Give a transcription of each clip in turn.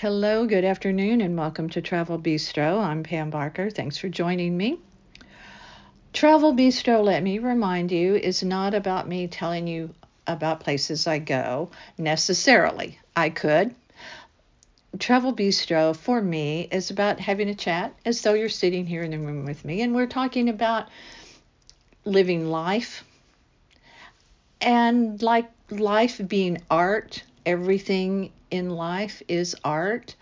Hello, good afternoon, and welcome to Travel Bistro. I'm Pam Barker. Thanks for joining me. Travel Bistro, let me remind you, is not about me telling you about places I go necessarily. I could. Travel Bistro for me is about having a chat as though you're sitting here in the room with me, and we're talking about living life and like life being art, everything in life is art.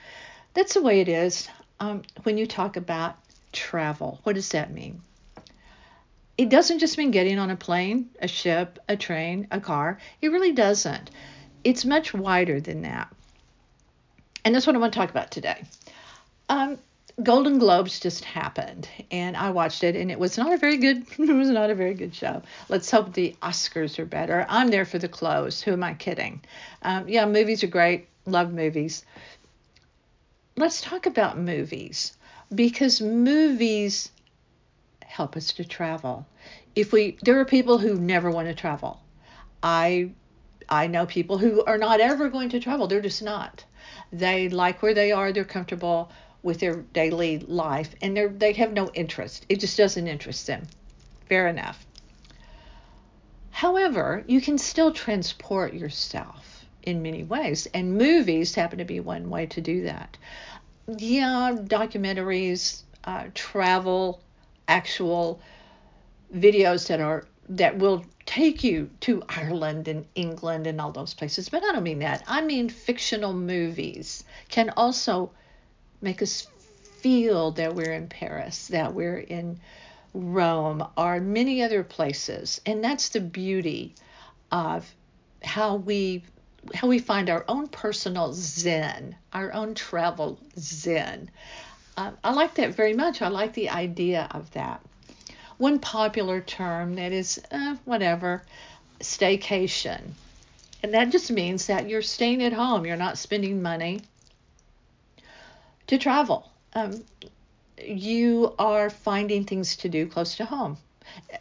That's the way it is. Um, when you talk about travel, what does that mean? It doesn't just mean getting on a plane, a ship, a train, a car. It really doesn't. It's much wider than that. And that's what I want to talk about today. Um, Golden Globes just happened, and I watched it, and it was not a very good. It was not a very good show. Let's hope the Oscars are better. I'm there for the clothes. Who am I kidding? Um, yeah, movies are great. Love movies. Let's talk about movies because movies help us to travel. If we, there are people who never want to travel. I, I know people who are not ever going to travel. They're just not. They like where they are. They're comfortable with their daily life and they they have no interest. It just doesn't interest them. Fair enough. However, you can still transport yourself in many ways, and movies happen to be one way to do that. Yeah, documentaries, uh, travel, actual videos that are that will take you to Ireland and England and all those places. But I don't mean that. I mean fictional movies can also make us feel that we're in Paris, that we're in Rome, or many other places. And that's the beauty of how we how we find our own personal zen, our own travel zen. Uh, I like that very much. I like the idea of that. One popular term that is uh, whatever, staycation. And that just means that you're staying at home, you're not spending money to travel. Um, you are finding things to do close to home.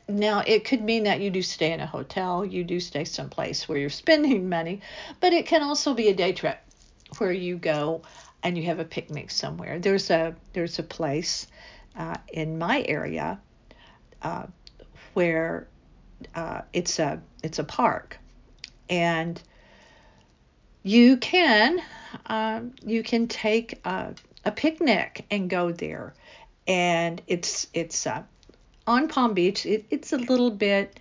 Now, it could mean that you do stay in a hotel, you do stay someplace where you're spending money, but it can also be a day trip where you go and you have a picnic somewhere. There's a there's a place uh, in my area uh, where uh, it's a it's a park, and you can um, you can take a, a picnic and go there. And it's it's uh, on Palm Beach. It, it's a little bit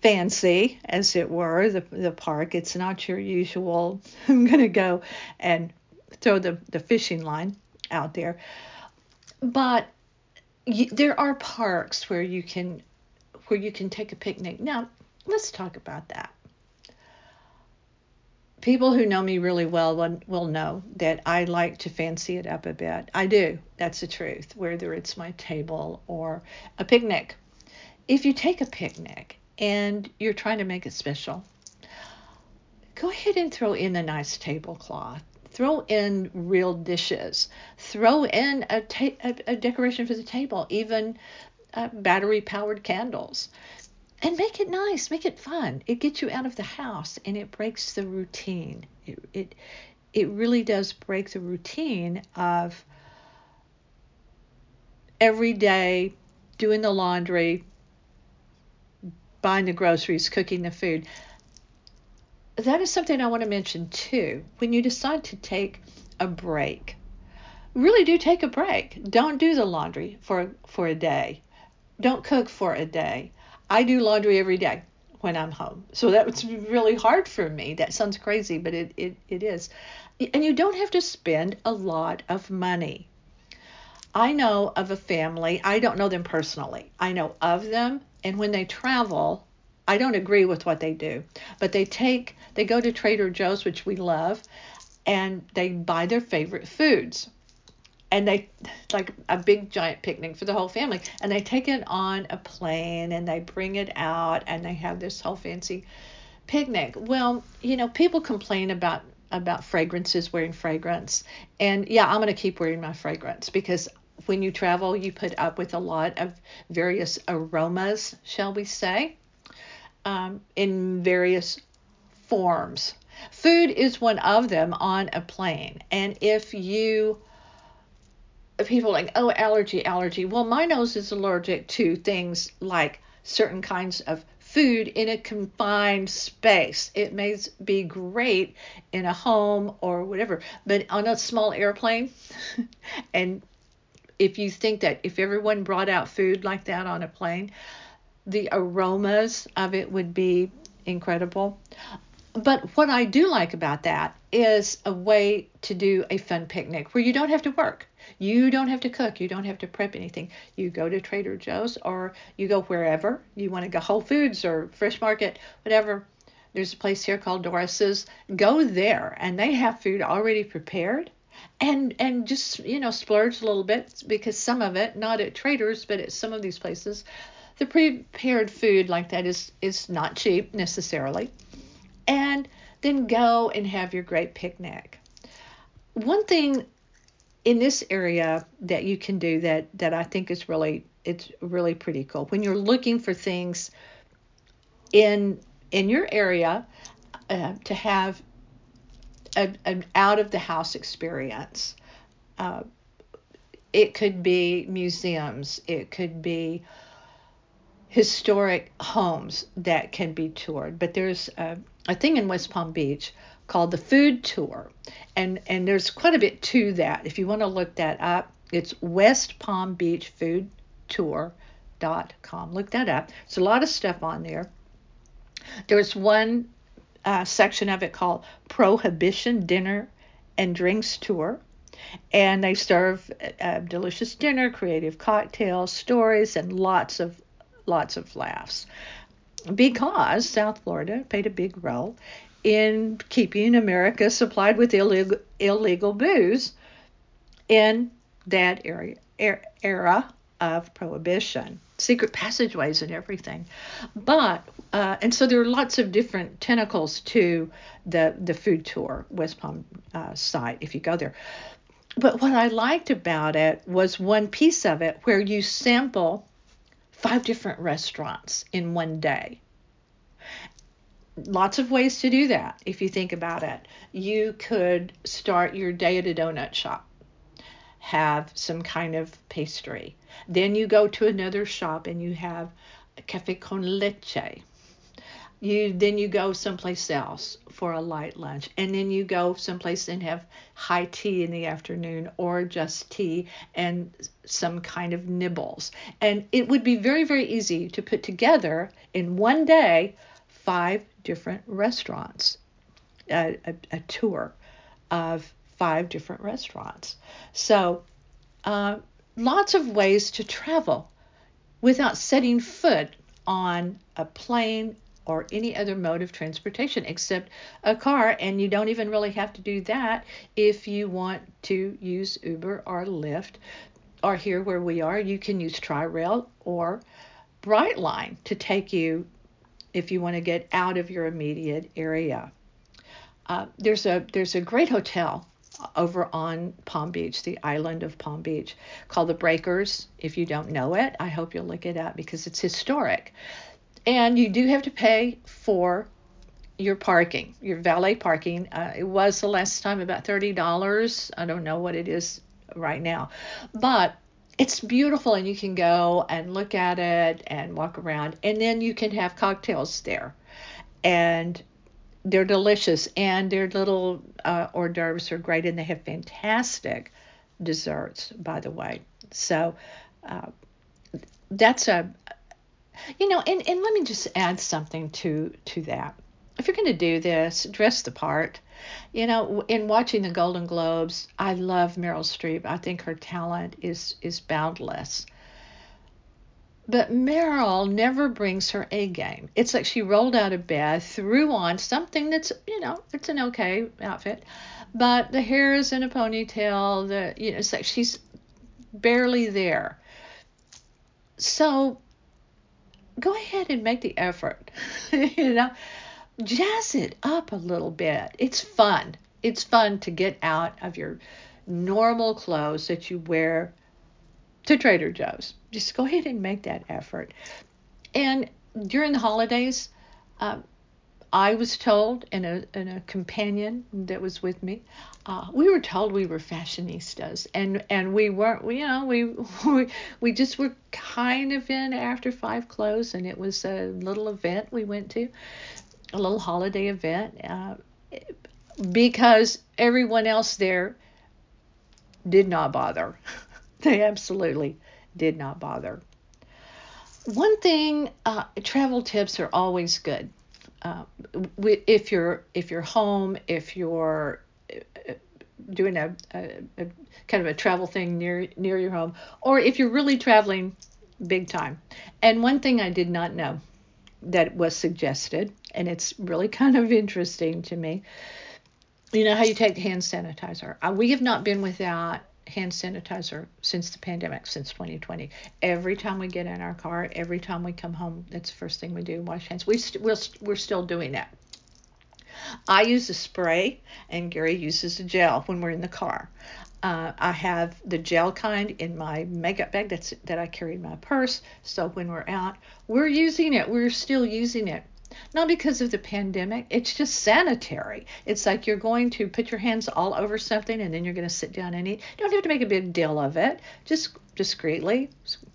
fancy, as it were, the the park. It's not your usual. I'm gonna go and throw the the fishing line out there, but you, there are parks where you can where you can take a picnic. Now let's talk about that people who know me really well will, know that I like to fancy it up a bit. I do. That's the truth, whether it's my table or a picnic. If you take a picnic and you're trying to make it special, go ahead and throw in a nice tablecloth. Throw in real dishes. Throw in a, ta- a, a decoration for the table, even uh, battery powered candles and make it nice, make it fun. It gets you out of the house and it breaks the routine. It it it really does break the routine of every day doing the laundry, buying the groceries, cooking the food. That is something I want to mention too. When you decide to take a break, really do take a break. Don't do the laundry for for a day. Don't cook for a day I do laundry every day when I'm home. So that was really hard for me. That sounds crazy, but it, it, it is. And you don't have to spend a lot of money. I know of a family, I don't know them personally. I know of them, and when they travel, I don't agree with what they do, but they take, they go to Trader Joe's, which we love, and they buy their favorite foods and they like a big giant picnic for the whole family. And they take it on a plane and they bring it out and they have this whole fancy picnic. Well you know people complain about about fragrances wearing fragrance. And yeah i'm going to keep wearing my fragrance because when you travel you put up with a lot of various aromas shall we say um, in various forms. Food is one of them on a plane. And if you people like, oh, allergy, allergy. Well, my nose is allergic to things like certain kinds of food in a confined space. It may be great in a home or whatever, but on a small airplane, and if you think that if everyone brought out food like that on a plane, the aromas of it would be incredible. But what I do like about that is a way to do a fun picnic where you don't have to work. You don't have to cook. You don't have to prep anything. You go to Trader Joe's or you go wherever you want to go, Whole Foods or Fresh Market, whatever. There's a place here called Doris's. Go there, and they have food already prepared. And and just you know splurge a little bit because some of it, not at Traders, but at some of these places, the prepared food like that is is not cheap necessarily. And then go and have your great picnic. One thing in this area that you can do that that I think is really it's really pretty cool when you're looking for things in in your area uh, to have an out of the house experience. Uh, it could be museums. It could be historic homes that can be toured. But there's a, a thing in West Palm Beach called the Food Tour, and and there's quite a bit to that. If you want to look that up, it's West Palm Beach Food Tour.com. Look that up. There's a lot of stuff on there. There's one uh, section of it called Prohibition Dinner and Drinks Tour. And they serve a delicious dinner, creative cocktails, stories, and lots of lots of laughs. Because South Florida played a big role in keeping America supplied with illegal, illegal booze in that area, era of prohibition, secret passageways and everything. But uh, and so there are lots of different tentacles to the the food tour West Palm uh, site if you go there. But what I liked about it was one piece of it where you sample five different restaurants in one day. Lots of ways to do that if you think about it. You could start your day at a donut shop, have some kind of pastry. Then you go to another shop and you have a cafe con leche you then you go someplace else for a light lunch and then you go someplace and have high tea in the afternoon or just tea and some kind of nibbles and it would be very very easy to put together in one day five different restaurants a, a, a tour of five different restaurants so uh, lots of ways to travel without setting foot on a plane or any other mode of transportation except a car. And you don't even really have to do that if you want to use Uber or Lyft. Or here where we are, you can use Tri-Rail or Brightline to take you if you want to get out of your immediate area. Uh, there's a there's a great hotel over on Palm Beach, the island of Palm Beach, called the Breakers. If you don't know it, I hope you'll look it up because it's historic. And you do have to pay for your parking, your valet parking. Uh, it was the last time about $30. I don't know what it is right now. But it's beautiful and you can go and look at it and walk around and then you can have cocktails there and they're delicious and their little uh, hors d'oeuvres are great and they have fantastic desserts by the way so uh, that's a you know, and, and let me just add something to to that. If you're going to do this, dress the part. You know, in watching the Golden Globes, I love Meryl Streep. I think her talent is is boundless. But Meryl never brings her A game. It's like she rolled out of bed, threw on something that's, you know, it's an okay outfit, but the hair is in a ponytail. The, you know, it's like she's barely there. So go ahead and make the effort. you know, jazz it up a little bit. It's fun. It's fun to get out of your normal clothes that you wear to Trader Joe's. Just go ahead and make that effort. And during the holidays, um, I was told, and a, and a companion that was with me, uh, we were told we were fashionistas, and and we weren't. You know, we we we just were kind of in after five clothes, and it was a little event we went to, a little holiday event, uh, because everyone else there did not bother. they absolutely did not bother. One thing, uh, travel tips are always good. Uh, if you're if you're home, if you're uh, doing a, a, a, kind of a travel thing near near your home, or if you're really traveling big time. And one thing I did not know that was suggested, and it's really kind of interesting to me. You know how you take hand sanitizer. Uh, we have not been without hand sanitizer since the pandemic, since 2020. Every time we get in our car, every time we come home, that's the first thing we do, wash hands. We st- we're, we're still doing that. I use a spray, and Gary uses a gel when we're in the car. Uh, I have the gel kind in my makeup bag that's that I carry in my purse. So when we're out, we're using it. We're still using it. Not because of the pandemic, it's just sanitary. It's like you're going to put your hands all over something and then you're going to sit down and eat. You don't have to make a big deal of it. Just discreetly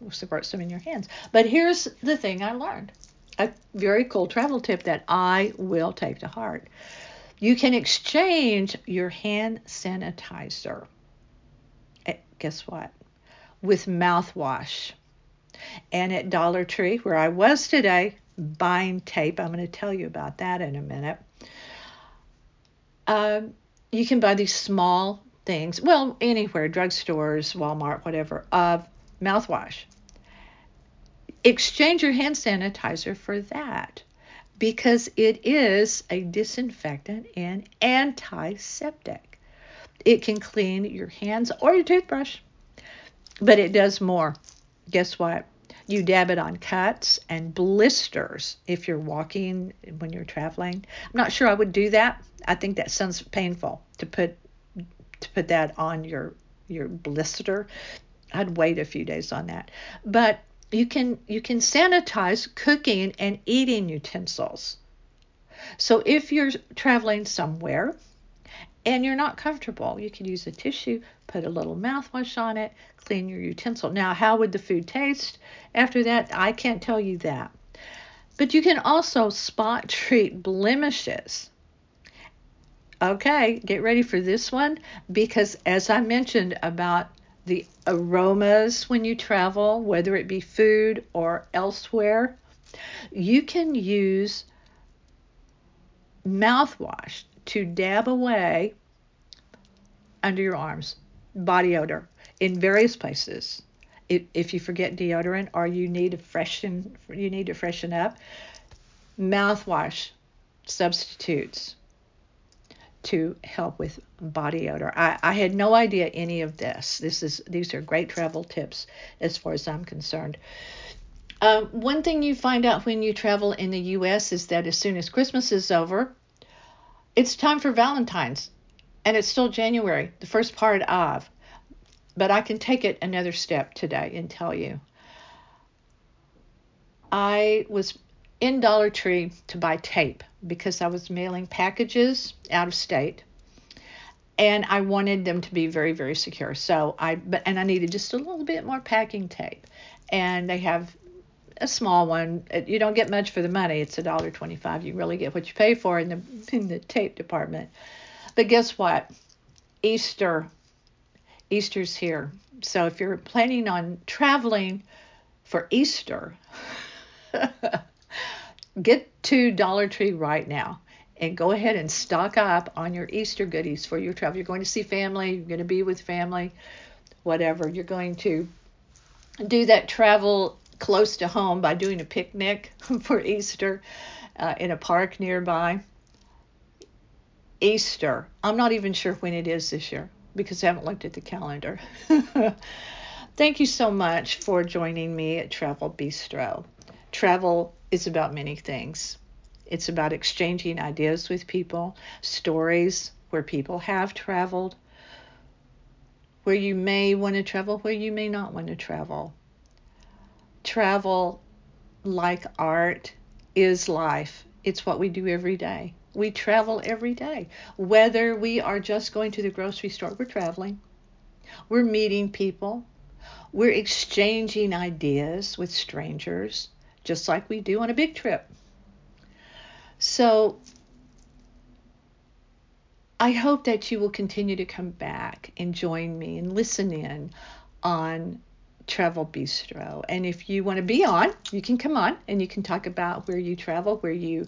squirt some in your hands. But here's the thing I learned a very cool travel tip that I will take to heart. You can exchange your hand sanitizer. Eh, guess what? With mouthwash. And at Dollar Tree, where I was today, buying tape. I'm going to tell you about that in a minute. Um, you can buy these small things, well, anywhere, drugstores, Walmart, whatever, of mouthwash. Exchange your hand sanitizer for that because it is a disinfectant and antiseptic. It can clean your hands or your toothbrush, but it does more. Guess what? You dab it on cuts and blisters if you're walking when you're traveling. I'm not sure I would do that. I think that sounds painful to put to put that on your your blister. I'd wait a few days on that. But you can you can sanitize cooking and eating utensils. So if you're traveling somewhere and you're not comfortable, you could use a tissue, put a little mouthwash on it, clean your utensil. Now, how would the food taste after that? I can't tell you that. But you can also spot treat blemishes. Okay, get ready for this one because, as I mentioned about the aromas when you travel, whether it be food or elsewhere, you can use mouthwash to dab away under your arms, body odor in various places. If, if you forget deodorant or you need to freshen, you need to freshen up, mouthwash substitutes to help with body odor. I, I had no idea any of this. This is these are great travel tips as far as I'm concerned. Um, one thing you find out when you travel in the U.S. is that as soon as Christmas is over, it's time for Valentine's, and it's still January, the first part of. But I can take it another step today and tell you. I was in Dollar Tree to buy tape because I was mailing packages out of state and I wanted them to be very very secure. So I but and I needed just a little bit more packing tape. And they have a small one. Uh, you don't get much for the money. It's a dollar twenty-five. You really get what you pay for in the in the tape department. But guess what? Easter, Easter's here. So if you're planning on traveling for Easter, get to Dollar Tree right now and go ahead and stock up on your Easter goodies for your travel. You're going to see family. You're going to be with family. Whatever. You're going to do that travel close to home by doing a picnic for Easter uh, in a park nearby. Easter. I'm not even sure when it is this year because I haven't looked at the calendar. Thank you so much for joining me at Travel Bistro. Travel is about many things. It's about exchanging ideas with people, stories where people have traveled, where you may want to travel, where you may not want to travel travel like art is life. It's what we do every day. We travel every day. Whether we are just going to the grocery store, we're traveling. We're meeting people. We're exchanging ideas with strangers, just like we do on a big trip. So I hope that you will continue to come back and join me and listen in on Travel Bistro. And if you want to be on, you can come on and you can talk about where you travel, where you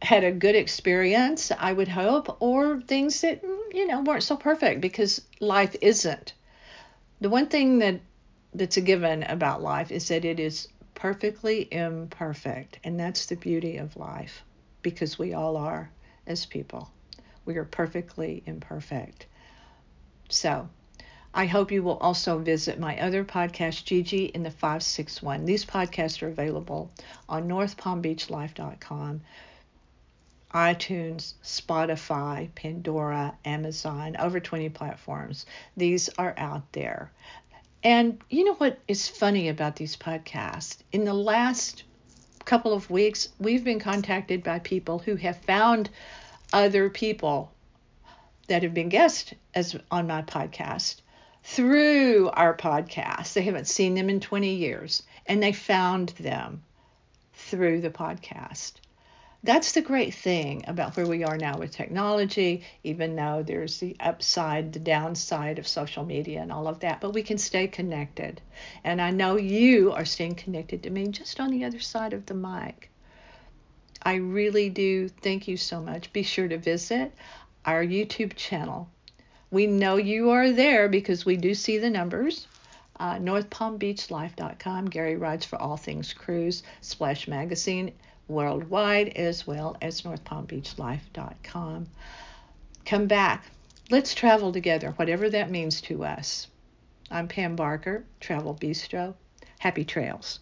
had a good experience, I would hope, or things that, you know, weren't so perfect because life isn't. The one thing that that's a given about life is that it is perfectly imperfect, and that's the beauty of life because we all are as people. We are perfectly imperfect. So, I hope you will also visit my other podcast, Gigi in the 561. These podcasts are available on northpalmbeachlife.com, iTunes, Spotify, Pandora, Amazon, over 20 platforms. These are out there. And you know what is funny about these podcasts? In the last couple of weeks, we've been contacted by people who have found other people that have been guests as on my podcast through our podcast. They haven't seen them in 20 years and they found them through the podcast. That's the great thing about where we are now with technology, even though there's the upside, the downside of social media and all of that, but we can stay connected. And I know you are staying connected to me just on the other side of the mic. I really do thank you so much. Be sure to visit our YouTube channel. We know you are there because we do see the numbers. Uh, NorthPalmBeachLife.com, Gary Rides for All Things Cruise, Splash Magazine worldwide, as well as NorthPalmBeachLife.com. Come back. Let's travel together, whatever that means to us. I'm Pam Barker, Travel Bistro. Happy trails.